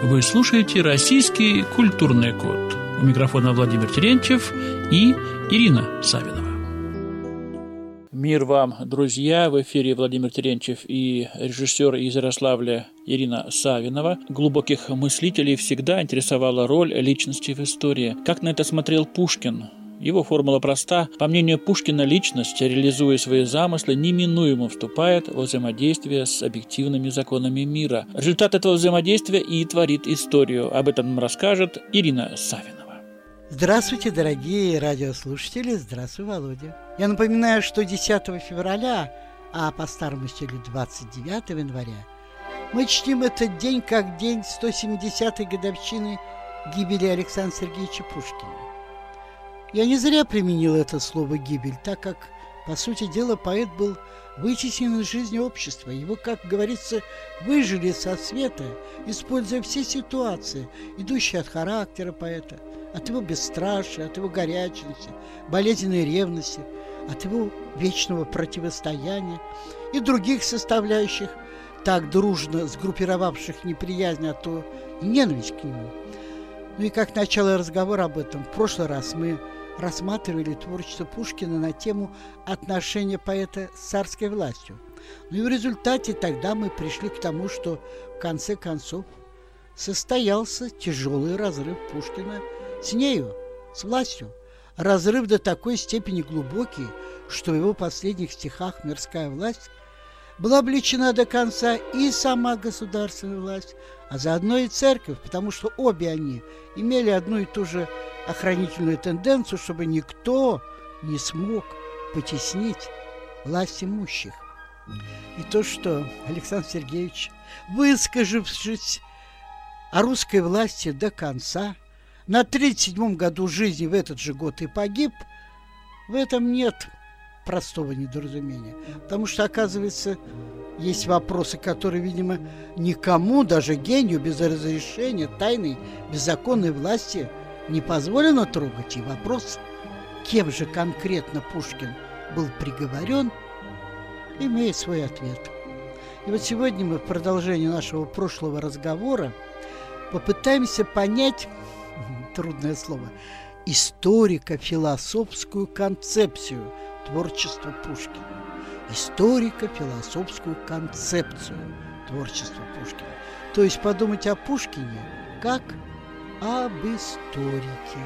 Вы слушаете «Российский культурный код». У микрофона Владимир Терентьев и Ирина Савинова. Мир вам, друзья! В эфире Владимир Терентьев и режиссер из Ярославля Ирина Савинова. Глубоких мыслителей всегда интересовала роль личности в истории. Как на это смотрел Пушкин? Его формула проста. По мнению Пушкина, личность, реализуя свои замыслы, неминуемо вступает в взаимодействие с объективными законами мира. Результат этого взаимодействия и творит историю. Об этом нам расскажет Ирина Савинова. Здравствуйте, дорогие радиослушатели. Здравствуй, Володя. Я напоминаю, что 10 февраля, а по старому стилю 29 января, мы чтим этот день как день 170-й годовщины гибели Александра Сергеевича Пушкина. Я не зря применил это слово «гибель», так как, по сути дела, поэт был вытеснен из жизни общества. Его, как говорится, выжили со света, используя все ситуации, идущие от характера поэта – от его бесстрашия, от его горячности, болезненной ревности, от его вечного противостояния и других составляющих, так дружно сгруппировавших неприязнь, а то ненависть к нему. Ну и как начало разговора об этом, в прошлый раз мы рассматривали творчество Пушкина на тему отношения поэта с царской властью. Ну и в результате тогда мы пришли к тому, что в конце концов состоялся тяжелый разрыв Пушкина – с нею, с властью, разрыв до такой степени глубокий, что в его последних стихах «Мирская власть» была обличена до конца и сама государственная власть, а заодно и церковь, потому что обе они имели одну и ту же охранительную тенденцию, чтобы никто не смог потеснить власть имущих. И то, что Александр Сергеевич, выскажившись о русской власти до конца – на 37-м году жизни в этот же год и погиб, в этом нет простого недоразумения. Потому что, оказывается, есть вопросы, которые, видимо, никому, даже гению без разрешения тайной беззаконной власти не позволено трогать. И вопрос, кем же конкретно Пушкин был приговорен, имеет свой ответ. И вот сегодня мы в продолжении нашего прошлого разговора попытаемся понять, трудное слово, историко-философскую концепцию творчества Пушкина. Историко-философскую концепцию творчества Пушкина. То есть подумать о Пушкине как об историке.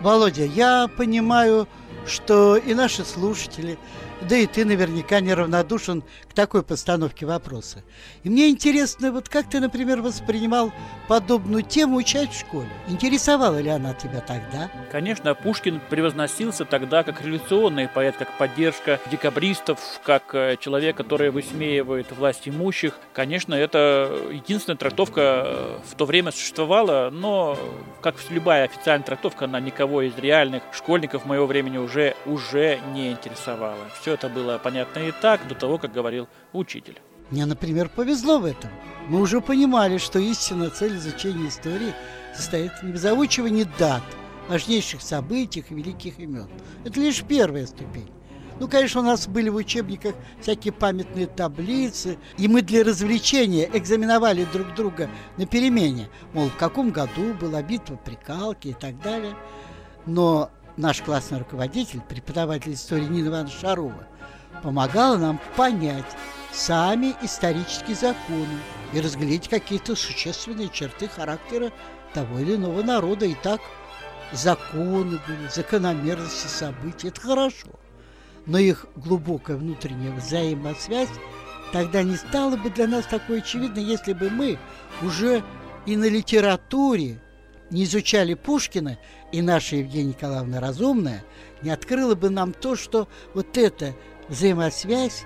Володя, я понимаю, что и наши слушатели, да и ты наверняка неравнодушен к такой постановке вопроса. И мне интересно, вот как ты, например, воспринимал подобную тему учать в школе? Интересовала ли она тебя тогда? Конечно, Пушкин превозносился тогда как революционный поэт, как поддержка декабристов, как э, человек, который высмеивает власть имущих. Конечно, это единственная трактовка э, в то время существовала, но, как любая официальная трактовка, она никого из реальных школьников моего времени уже, уже не интересовала. Все это было понятно и так, до того, как говорил учитель. Мне, например, повезло в этом. Мы уже понимали, что истинная цель изучения истории состоит не в заучивании дат, важнейших событий и великих имен. Это лишь первая ступень. Ну, конечно, у нас были в учебниках всякие памятные таблицы, и мы для развлечения экзаменовали друг друга на перемене, мол, в каком году была битва при Калке и так далее. Но наш классный руководитель, преподаватель истории Нина Ивановна Шарова, помогала нам понять сами исторические законы и разглядеть какие-то существенные черты характера того или иного народа. И так законы были, закономерности событий. Это хорошо. Но их глубокая внутренняя взаимосвязь тогда не стала бы для нас такой очевидной, если бы мы уже и на литературе не изучали Пушкина, и наша Евгения Николаевна Разумная не открыла бы нам то, что вот эта взаимосвязь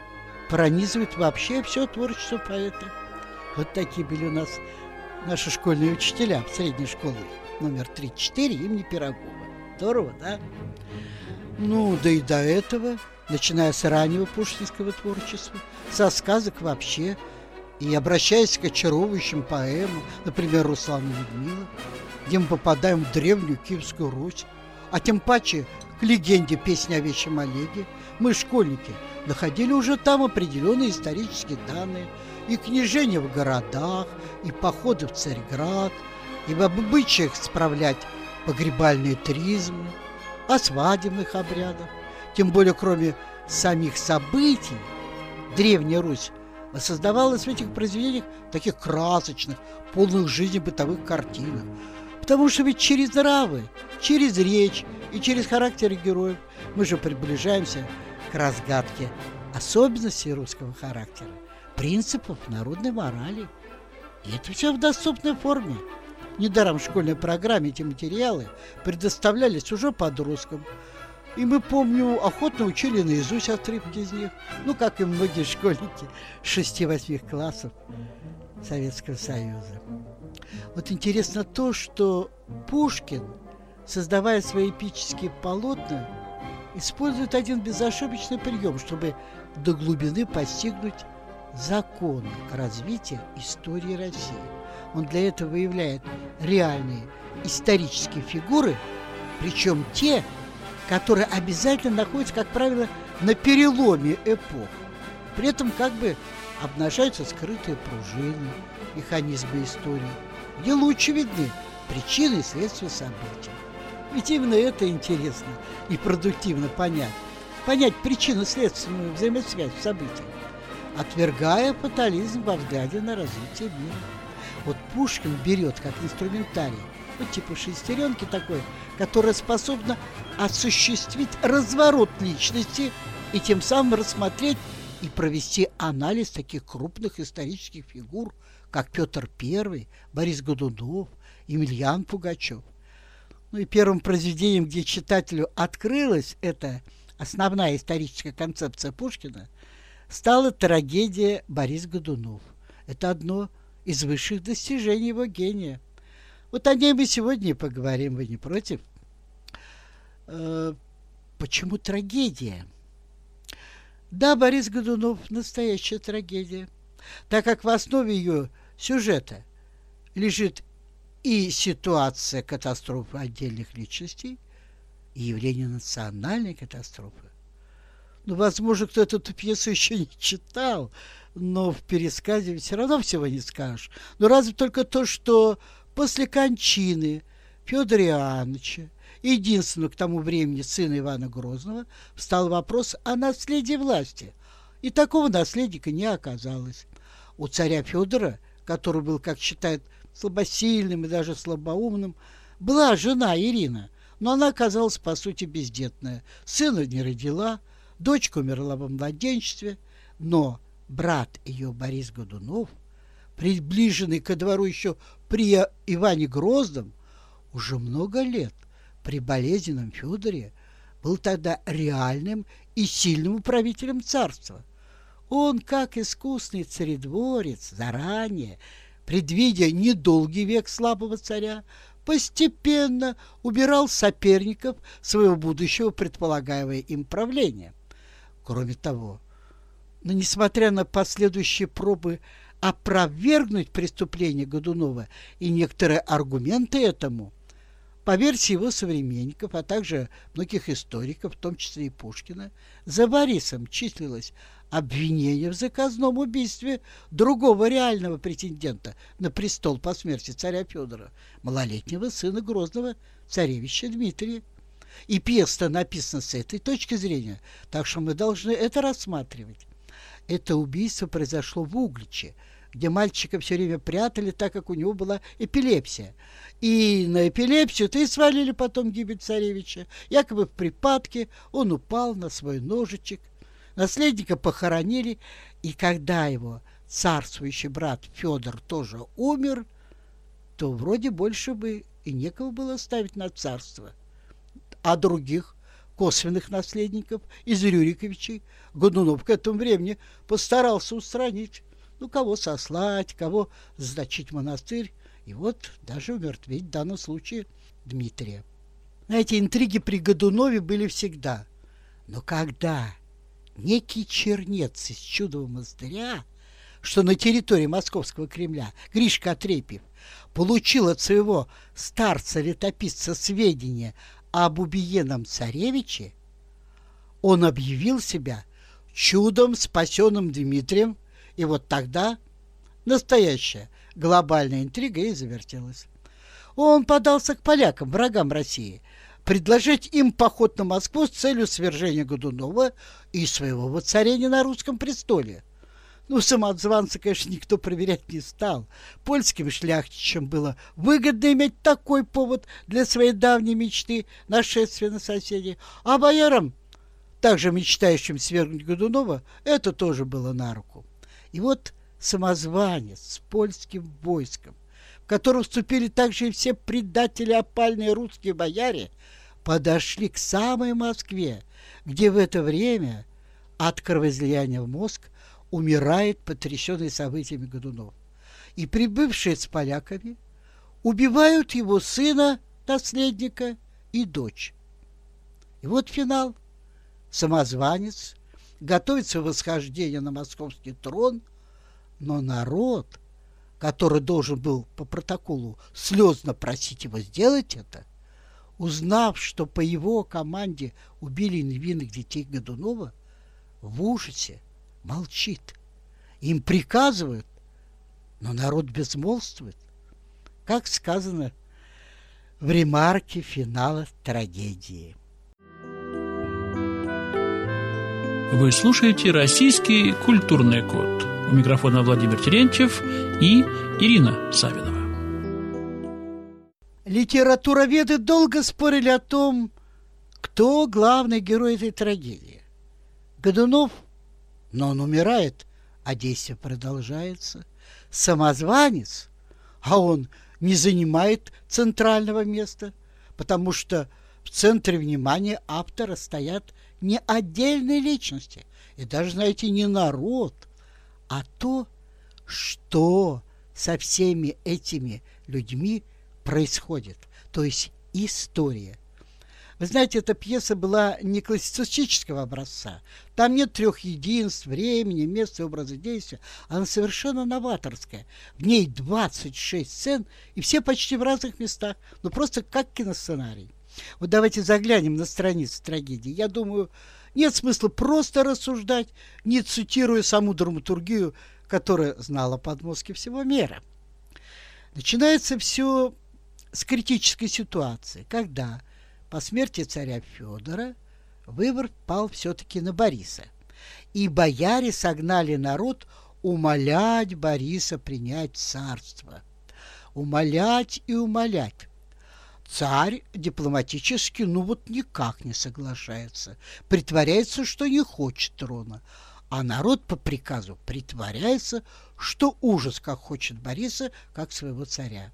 пронизывает вообще все творчество поэта. Вот такие были у нас наши школьные учителя в средней школе номер 34 имени Пирогова. Здорово, да? Ну, да и до этого, начиная с раннего пушкинского творчества, со сказок вообще, и обращаясь к очаровывающим поэмам, например, Руслана Людмила, где мы попадаем в древнюю Киевскую Русь, а тем паче к легенде песни о Вечем Олеге, мы, школьники, находили уже там определенные исторические данные, и княжения в городах, и походы в Царьград, и в обычаях справлять погребальные тризмы, о свадебных обрядах. Тем более, кроме самих событий, Древняя Русь создавалась в этих произведениях таких красочных, полных жизни бытовых картинах. Потому что ведь через нравы, через речь и через характер героев мы же приближаемся к разгадке особенностей русского характера, принципов народной морали. И это все в доступной форме. Недаром в школьной программе эти материалы предоставлялись уже подросткам. И мы, помню, охотно учили наизусть отрывки из них, ну, как и многие школьники 6-8 классов Советского Союза. Вот интересно то, что Пушкин, создавая свои эпические полотна, использует один безошибочный прием, чтобы до глубины постигнуть законы развития истории России. Он для этого выявляет реальные исторические фигуры, причем те, которые обязательно находятся, как правило, на переломе эпох. При этом как бы обнажаются скрытые пружины, механизмы истории, где лучше видны причины и следствия событий. Ведь именно это интересно и продуктивно понять. Понять причинно-следственную взаимосвязь событий, отвергая фатализм во взгляде на развитие мира. Вот Пушкин берет как инструментарий, вот типа шестеренки такой, которая способна осуществить разворот личности и тем самым рассмотреть и провести анализ таких крупных исторических фигур, как Петр I, Борис Годунов, Емельян Пугачев. Ну и первым произведением, где читателю открылась эта основная историческая концепция Пушкина, стала трагедия Борис Годунов. Это одно из высших достижений его гения. Вот о ней мы сегодня и поговорим, вы не против? Э, почему трагедия? Да, Борис Годунов – настоящая трагедия, так как в основе ее сюжета лежит и ситуация катастрофы отдельных личностей, и явление национальной катастрофы. Ну, возможно, кто эту пьесу еще не читал, но в пересказе все равно всего не скажешь. Но разве только то, что после кончины Федора Иоанновича, единственного к тому времени сына Ивана Грозного, встал вопрос о наследии власти. И такого наследника не оказалось. У царя Федора, который был, как считают, слабосильным и даже слабоумным, была жена Ирина, но она оказалась, по сути, бездетная. Сына не родила, дочка умерла во младенчестве, но брат ее Борис Годунов, приближенный ко двору еще при Иване Грозном, уже много лет при болезненном Федоре был тогда реальным и сильным управителем царства. Он, как искусный царедворец, заранее предвидя недолгий век слабого царя, постепенно убирал соперников своего будущего предполагаемого им правления. Кроме того, но несмотря на последующие пробы опровергнуть преступление Годунова и некоторые аргументы этому, по версии его современников, а также многих историков, в том числе и Пушкина, за Борисом числилось обвинение в заказном убийстве другого реального претендента на престол по смерти царя Федора, малолетнего сына Грозного царевича Дмитрия. И пьеса написана с этой точки зрения, так что мы должны это рассматривать. Это убийство произошло в Угличе, где мальчика все время прятали, так как у него была эпилепсия. И на эпилепсию-то и свалили потом гибель царевича. Якобы в припадке он упал на свой ножичек – Наследника похоронили, и когда его царствующий брат Федор тоже умер, то вроде больше бы и некого было ставить на царство. А других косвенных наследников из Рюриковичей Годунов к этому времени постарался устранить. Ну, кого сослать, кого сдачить монастырь, и вот даже умертвить в данном случае Дмитрия. Эти интриги при Годунове были всегда. Но когда некий чернец из чудового монастыря, что на территории Московского Кремля, Гришка Отрепьев, получил от своего старца-летописца сведения об убиенном царевиче, он объявил себя чудом спасенным Дмитрием, и вот тогда настоящая глобальная интрига и завертелась. Он подался к полякам, врагам России, предложить им поход на Москву с целью свержения Годунова и своего воцарения на русском престоле. Ну, самоотзванца, конечно, никто проверять не стал. Польским шляхтичам было выгодно иметь такой повод для своей давней мечты нашествия на соседей, а боярам, также мечтающим свергнуть Годунова, это тоже было на руку. И вот самозванец с польским войском, в котором вступили также и все предатели опальные русские бояре, подошли к самой Москве, где в это время от кровоизлияния в мозг умирает потрясенный событиями Годунов. И прибывшие с поляками убивают его сына, наследника и дочь. И вот финал. Самозванец готовится восхождение на московский трон, но народ, который должен был по протоколу слезно просить его сделать это, узнав, что по его команде убили невинных детей Годунова, в ужасе молчит. Им приказывают, но народ безмолвствует. Как сказано в ремарке финала трагедии. Вы слушаете «Российский культурный код». У микрофона Владимир Терентьев и Ирина Савинова. Литературоведы долго спорили о том, кто главный герой этой трагедии. Годунов – но он умирает, а действие продолжается. Самозванец, а он не занимает центрального места, потому что в центре внимания автора стоят не отдельные личности, и даже, знаете, не народ, а то, что со всеми этими людьми происходит, то есть история – вы знаете, эта пьеса была не классицистического образца. Там нет трех единств, времени, места, образа действия. Она совершенно новаторская. В ней 26 сцен, и все почти в разных местах. Ну, просто как киносценарий. Вот давайте заглянем на страницы трагедии. Я думаю, нет смысла просто рассуждать, не цитируя саму драматургию, которая знала подмозги всего мира. Начинается все с критической ситуации, когда по смерти царя Федора выбор пал все-таки на Бориса. И бояре согнали народ умолять Бориса принять царство. Умолять и умолять. Царь дипломатически, ну вот никак не соглашается. Притворяется, что не хочет трона. А народ по приказу притворяется, что ужас как хочет Бориса, как своего царя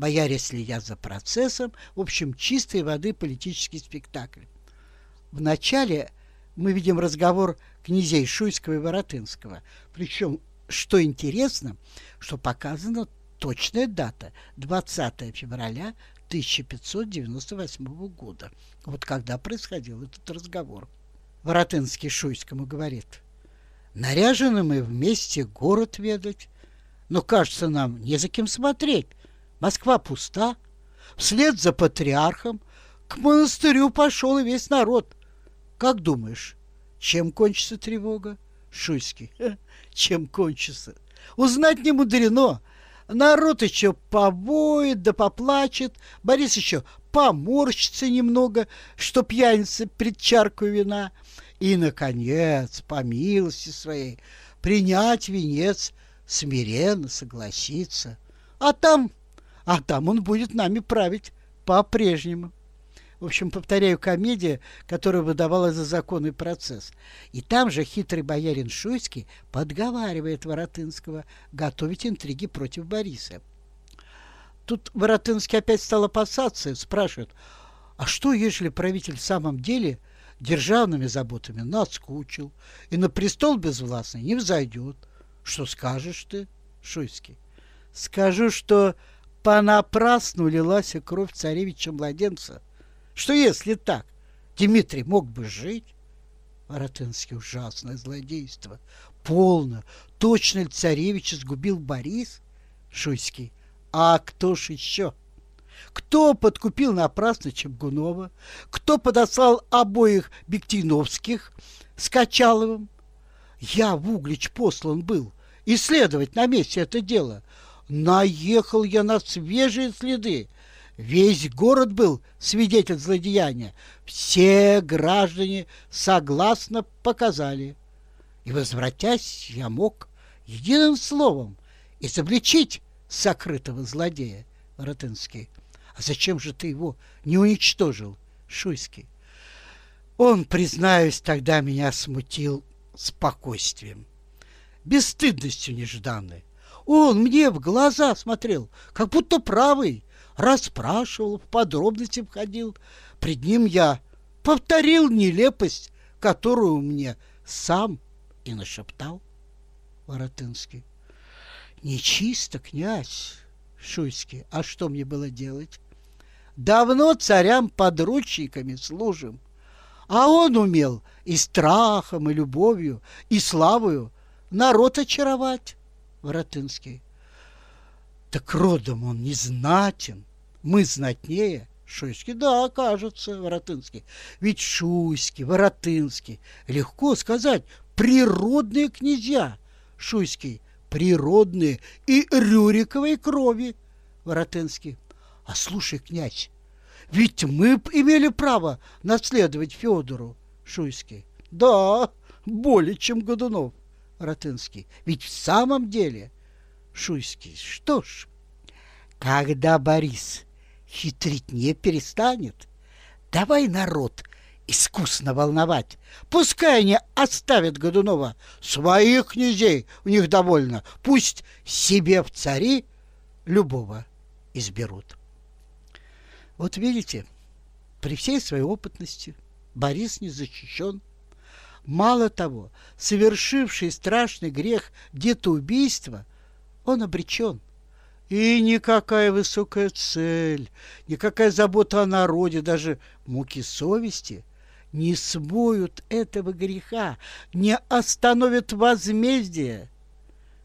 бояре следят за процессом, в общем, чистой воды политический спектакль. Вначале мы видим разговор князей Шуйского и Воротынского. Причем, что интересно, что показана точная дата – 20 февраля 1598 года. Вот когда происходил этот разговор. Воротынский Шуйскому говорит, «Наряжены мы вместе город ведать, но, кажется, нам не за кем смотреть. Москва пуста. Вслед за патриархом к монастырю пошел и весь народ. Как думаешь, чем кончится тревога? Шуйский. Чем кончится? Узнать не мудрено. Народ еще повоет да поплачет. Борис еще поморщится немного, что пьяница пред чаркой вина. И, наконец, по милости своей, принять венец, смиренно согласиться. А там а там он будет нами править по-прежнему. В общем, повторяю, комедия, которая выдавала за законный процесс. И там же хитрый боярин Шуйский подговаривает Воротынского готовить интриги против Бориса. Тут Воротынский опять стал опасаться, спрашивает, а что, если правитель в самом деле державными заботами наскучил и на престол безвластный не взойдет? Что скажешь ты, Шуйский? Скажу, что понапрасну лилась кровь царевича-младенца. Что если так, Дмитрий мог бы жить? Воротынский ужасное злодейство. Полно. Точно ли царевича сгубил Борис? Шуйский. А кто ж еще? Кто подкупил напрасно Чемгунова? Кто подослал обоих Бектиновских с Качаловым? Я в Углич послан был, исследовать на месте это дело. Наехал я на свежие следы. Весь город был свидетель злодеяния. Все граждане согласно показали. И, возвратясь, я мог единым словом изобличить сокрытого злодея, Воротынский. А зачем же ты его не уничтожил, Шуйский? Он, признаюсь, тогда меня смутил спокойствием, бесстыдностью нежданной. Он мне в глаза смотрел, как будто правый, расспрашивал, в подробности входил. Пред ним я повторил нелепость, которую мне сам и нашептал Воротынский. Нечисто, князь Шуйский, а что мне было делать? Давно царям подручниками служим, а он умел и страхом, и любовью, и славою народ очаровать, Воротынский. Так родом он не знатен, мы знатнее. Шуйский, да, кажется, Воротынский. Ведь Шуйский, Воротынский, легко сказать, природные князья. Шуйский, природные и Рюриковой крови. Воротынский, а слушай, князь, ведь мы имели право наследовать Федору. Шуйский, да, более чем Годунов. Воротынский, ведь в самом деле... Шуйский, что ж, когда Борис хитрить не перестанет. Давай народ искусно волновать. Пускай они оставят Годунова. Своих князей у них довольно. Пусть себе в цари любого изберут. Вот видите, при всей своей опытности Борис не защищен. Мало того, совершивший страшный грех детоубийства, он обречен – и никакая высокая цель, никакая забота о народе, даже муки совести не смоют этого греха, не остановят возмездие.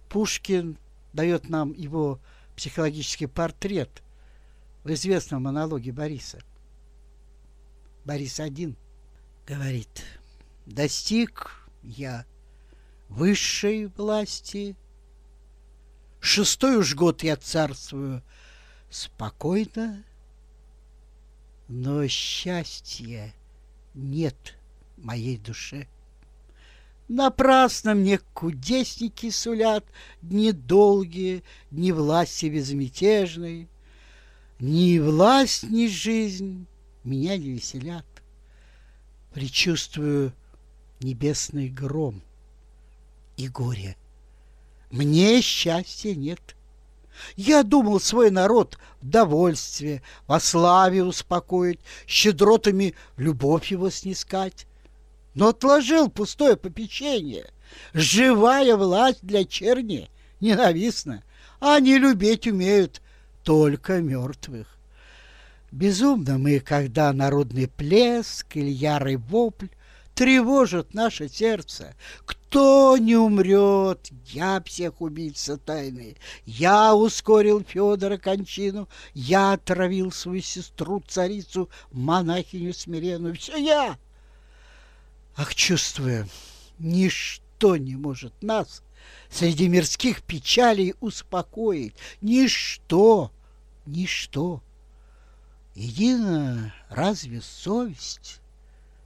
Пушкин дает нам его психологический портрет в известном монологе Бориса. Борис один говорит, достиг я высшей власти – Шестой уж год я царствую спокойно, но счастья нет моей душе. Напрасно мне кудесники сулят Дни долгие, дни власти безмятежной. Ни власть, ни жизнь меня не веселят. Причувствую небесный гром и горе — мне счастья нет. Я думал свой народ в довольстве, во славе успокоить, щедротами любовь его снискать. Но отложил пустое попечение. Живая власть для черни ненавистна, а не любить умеют только мертвых. Безумно мы, когда народный плеск или ярый вопль тревожат наше сердце. Кто не умрет? Я всех убийца тайны. Я ускорил Федора кончину. Я отравил свою сестру, царицу, монахиню смиренную. Все я! Ах, чувствую, ничто не может нас среди мирских печалей успокоить. Ничто, ничто. Едино разве совесть?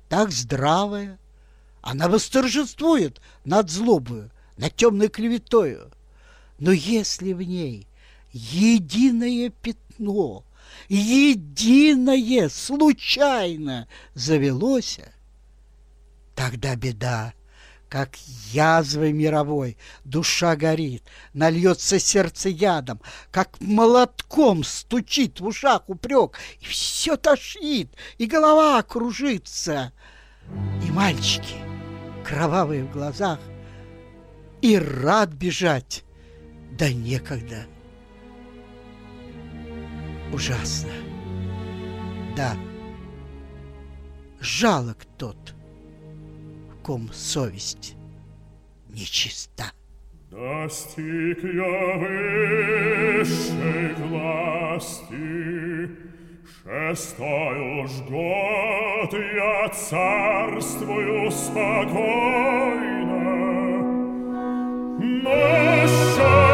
Так здравая. Она восторжествует над злобою, над темной клеветою. Но если в ней единое пятно, единое случайно завелось, тогда беда как язвой мировой душа горит, нальется сердце ядом, как молотком стучит в ушах упрек, и все тошнит, и голова кружится. И мальчики, кровавые в глазах, и рад бежать, да некогда. Ужасно. Да, жалок тот, ком совесть нечиста. Достиг я высшей власти, Шестой уж год я царствую спокойно, Но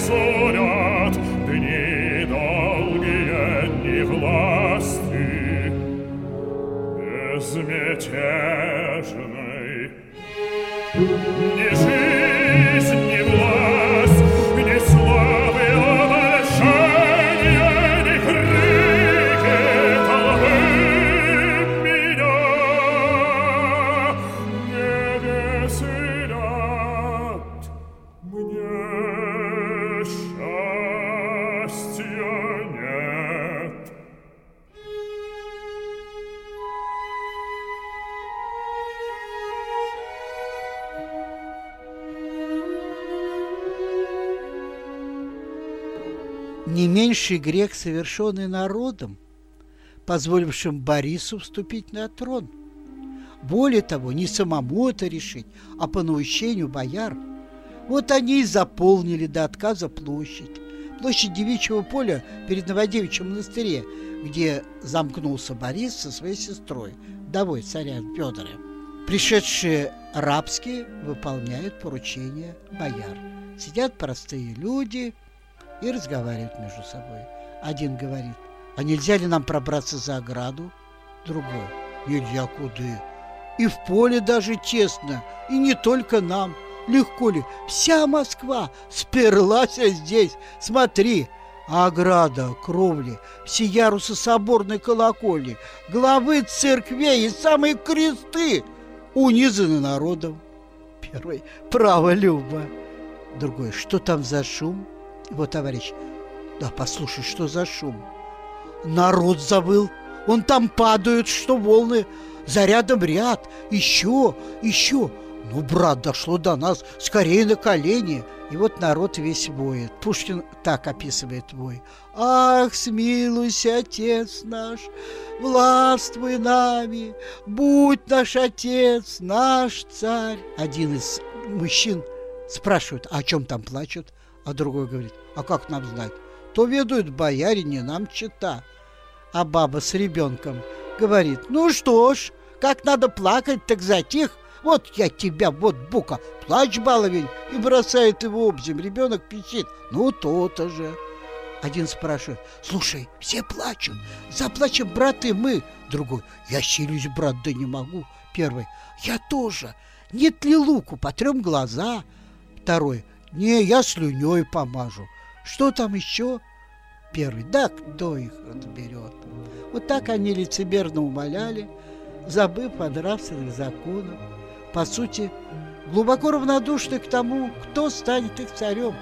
сулят дни долгие, дни власти безмятежной. Не жизнь, меньший грех, совершенный народом, позволившим Борису вступить на трон. Более того, не самому это решить, а по наущению бояр. Вот они и заполнили до отказа площадь. Площадь Девичьего поля перед Новодевичьим монастыре, где замкнулся Борис со своей сестрой, вдовой царя Федора. Пришедшие рабские выполняют поручения бояр. Сидят простые люди и разговаривают между собой. Один говорит, а нельзя ли нам пробраться за ограду? Другой, нельзя куда. И в поле даже честно, и не только нам. Легко ли? Вся Москва сперлась здесь. Смотри, ограда, кровли, все ярусы соборной колокольни, главы церквей и самые кресты унизаны народом. Первый – право Люба. Другой – что там за шум? Вот, товарищ, да послушай, что за шум? Народ забыл, он там падают, что волны, за рядом ряд, еще, еще. Ну, брат, дошло до нас, скорее на колени. И вот народ весь воет. Пушкин так описывает вой. Ах, смилуйся, отец наш, властвуй нами, будь наш отец, наш царь. Один из мужчин спрашивает, «А о чем там плачут, а другой говорит, а как нам знать? То ведают боярине, нам чита. А баба с ребенком говорит, ну что ж, как надо плакать, так затих. Вот я тебя, вот бука, плачь, баловень, и бросает его об землю. Ребенок пищит, ну то-то же. Один спрашивает, слушай, все плачут, заплачем, брат, и мы. Другой, я силюсь, брат, да не могу. Первый, я тоже. Нет ли луку, потрем глаза. Второй, не, я слюней помажу. Что там еще? Первый, да кто их разберет? Вот так они лицемерно умоляли, забыв о нравственных законах, по сути, глубоко равнодушны к тому, кто станет их царем.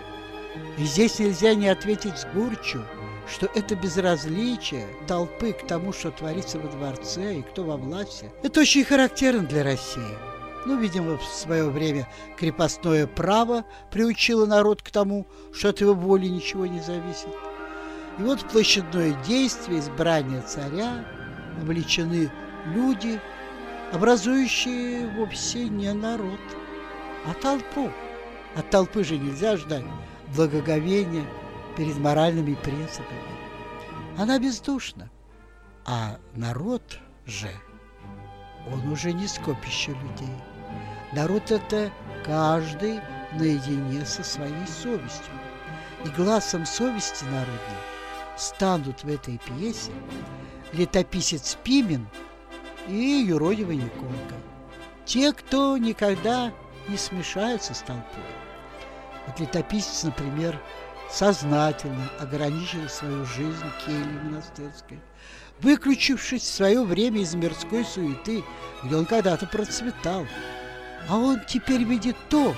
И здесь нельзя не ответить с горечью, что это безразличие толпы к тому, что творится во дворце и кто во власти, это очень характерно для России. Ну, видимо, в свое время крепостное право приучило народ к тому, что от его воли ничего не зависит. И вот в площадное действие избрания царя обличены люди, образующие вовсе не народ, а толпу. От толпы же нельзя ждать благоговения перед моральными принципами. Она бездушна, а народ же, он уже не скопище людей. Народ – это каждый наедине со своей совестью. И глазом совести народной станут в этой пьесе летописец Пимен и юродивый Никонка. Те, кто никогда не смешаются с толпой. Вот летописец, например, сознательно ограничил свою жизнь кельей монастырской, выключившись в свое время из мирской суеты, где он когда-то процветал. А он теперь видит то,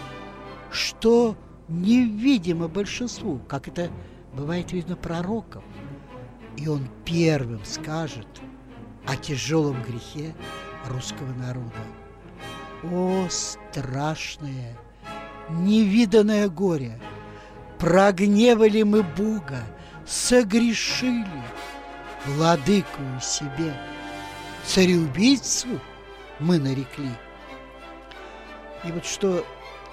что невидимо большинству, как это бывает видно пророков. И он первым скажет о тяжелом грехе русского народа. О, страшное, невиданное горе! Прогневали мы Бога, согрешили, владыкую себе, цареубийцу мы нарекли. И вот что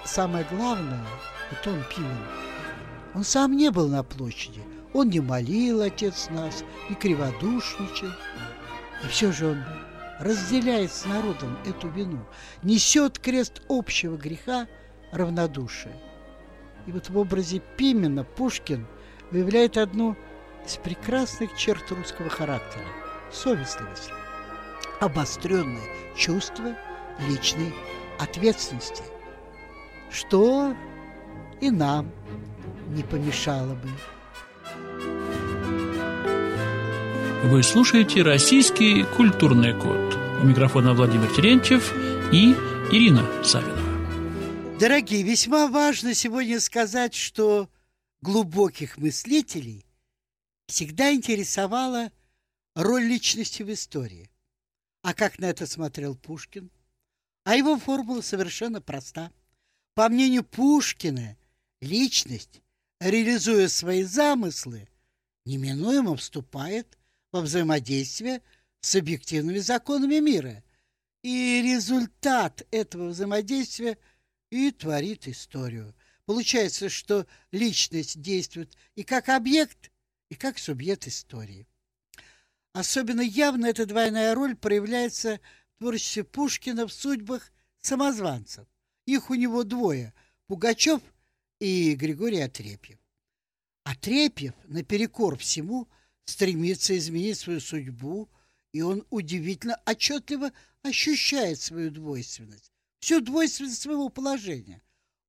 самое главное, вот он Пимен, он сам не был на площади, он не молил Отец нас, не криводушничал, и все же он разделяет с народом эту вину, несет крест общего греха равнодушия. И вот в образе Пимена Пушкин выявляет одну из прекрасных черт русского характера – совестливость, обостренное чувство личной ответственности, что и нам не помешало бы. Вы слушаете «Российский культурный код». У микрофона Владимир Терентьев и Ирина Савинова. Дорогие, весьма важно сегодня сказать, что глубоких мыслителей всегда интересовала роль личности в истории. А как на это смотрел Пушкин? А его формула совершенно проста. По мнению Пушкина, личность, реализуя свои замыслы, неминуемо вступает во взаимодействие с объективными законами мира. И результат этого взаимодействия и творит историю. Получается, что личность действует и как объект, и как субъект истории. Особенно явно эта двойная роль проявляется творчестве Пушкина в судьбах самозванцев. Их у него двое – Пугачев и Григорий Отрепьев. Отрепьев, наперекор всему, стремится изменить свою судьбу, и он удивительно отчетливо ощущает свою двойственность, всю двойственность своего положения.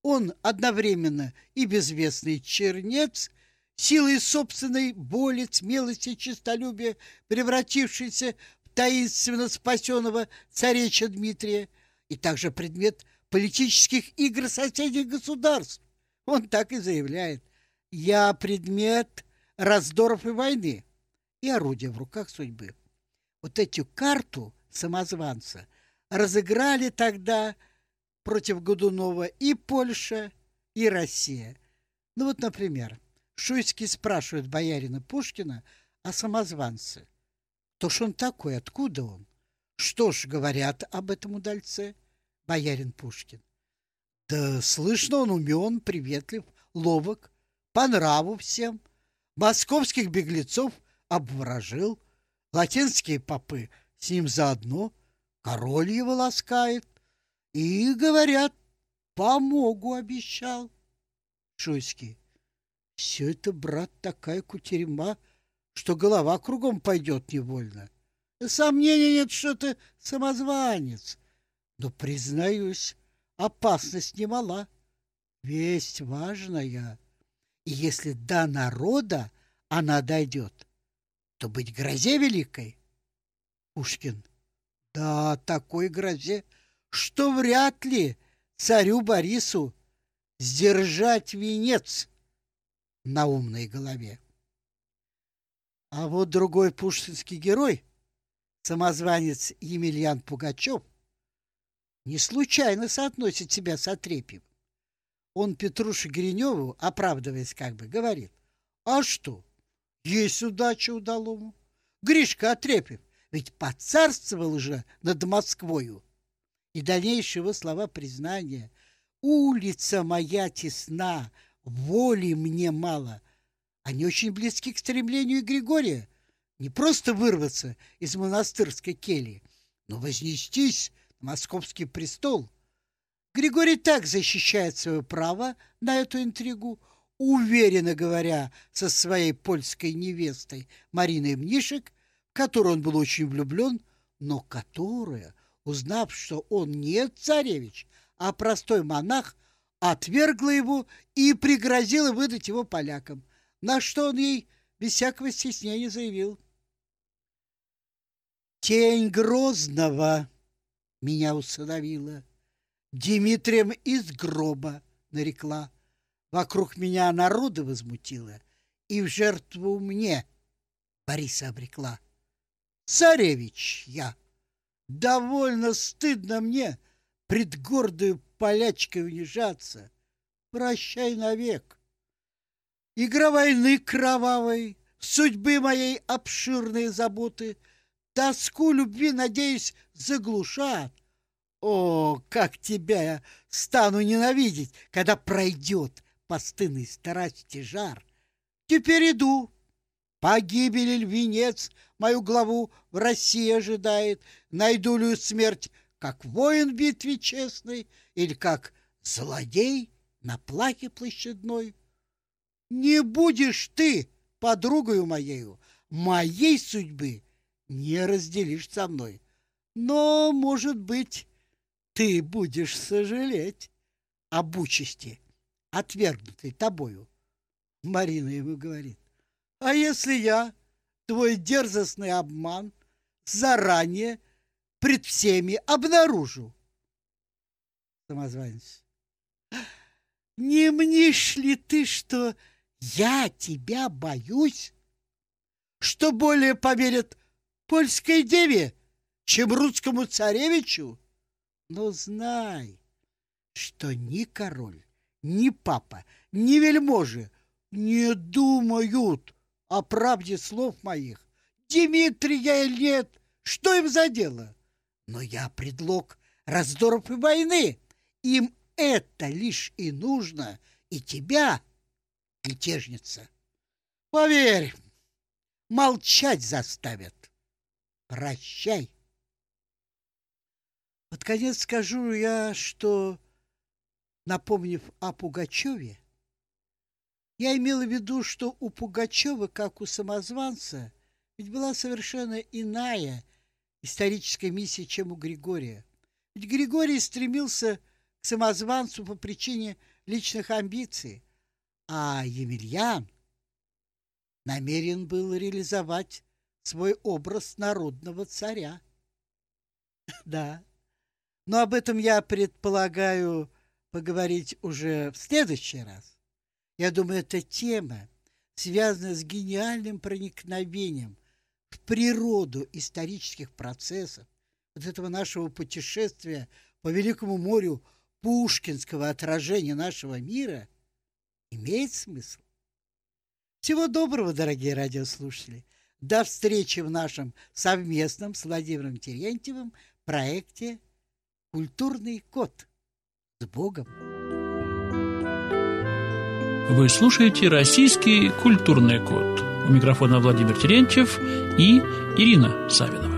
Он одновременно и безвестный чернец, силой собственной боли, смелости и честолюбия, превратившийся таинственно спасенного цареча Дмитрия, и также предмет политических игр соседних государств. Он так и заявляет «Я предмет раздоров и войны» и орудие в руках судьбы. Вот эту карту самозванца разыграли тогда против Годунова и Польша, и Россия. Ну вот, например, Шуйский спрашивает боярина Пушкина о самозванце. То ж он такой, откуда он? Что ж говорят об этом удальце? Боярин Пушкин. Да слышно, он умен, приветлив, ловок, по нраву всем. Московских беглецов обворожил, латинские попы с ним заодно, король его ласкает. И, говорят, помогу обещал. Шуйский. Все это, брат, такая кутерьма, что голова кругом пойдет невольно. Сомнений нет, что ты самозванец. Но, признаюсь, опасность немала. Весть важная. И если до народа она дойдет, то быть грозе великой. Пушкин. Да, такой грозе, что вряд ли царю Борису сдержать венец на умной голове. А вот другой пушкинский герой, самозванец Емельян Пугачев, не случайно соотносит себя с Отрепьевым. Он Петруше Гриневу, оправдываясь как бы, говорит, а что, есть удача удалому. Гришка Отрепьев ведь поцарствовал же над Москвою. И дальнейшие его слова признания «Улица моя тесна, воли мне мало», они очень близки к стремлению Григория не просто вырваться из монастырской кельи, но вознестись на московский престол. Григорий так защищает свое право на эту интригу, уверенно говоря со своей польской невестой Мариной Мнишек, в которую он был очень влюблен, но которая, узнав, что он не царевич, а простой монах, отвергла его и пригрозила выдать его полякам, на что он ей без всякого стеснения заявил. «Тень Грозного меня усыновила, Дмитрием из гроба нарекла». Вокруг меня народа возмутила и в жертву мне Бориса обрекла. Царевич я! Довольно стыдно мне пред гордою полячкой унижаться. Прощай навек. Игра войны кровавой, судьбы моей обширные заботы, тоску любви, надеюсь, заглушат. О, как тебя я стану ненавидеть, когда пройдет постыдной страсти жар. Теперь иду. Погибель венец мою главу в России ожидает. Найду ли смерть, как воин в битве честной, или как злодей на плахе площадной. Не будешь ты подругою моею, моей судьбы не разделишь со мной. Но, может быть, ты будешь сожалеть об участи, отвергнутой тобою. Марина ему говорит, а если я твой дерзостный обман заранее пред всеми обнаружу? Самозванец. Не мнишь ли ты, что я тебя боюсь? Что более поверят польской деве, чем русскому царевичу? Но знай, что ни король, ни папа, ни вельможи не думают о правде слов моих. Дмитрия нет, что им за дело? Но я предлог раздоров и войны. Им это лишь и нужно, и тебя, мятежница. Поверь, молчать заставят. Прощай. Под конец скажу я, что, напомнив о Пугачеве, я имела в виду, что у Пугачева, как у самозванца, ведь была совершенно иная историческая миссия, чем у Григория. Ведь Григорий стремился к самозванцу по причине личных амбиций, а Емельян намерен был реализовать свой образ народного царя. Да, но об этом я предполагаю поговорить уже в следующий раз. Я думаю, эта тема связана с гениальным проникновением в природу исторических процессов, вот этого нашего путешествия по Великому морю пушкинского отражения нашего мира, имеет смысл. Всего доброго, дорогие радиослушатели! До встречи в нашем совместном с Владимиром Терентьевым проекте Культурный код. С Богом! Вы слушаете «Российский культурный код». У микрофона Владимир Терентьев и Ирина Савинова.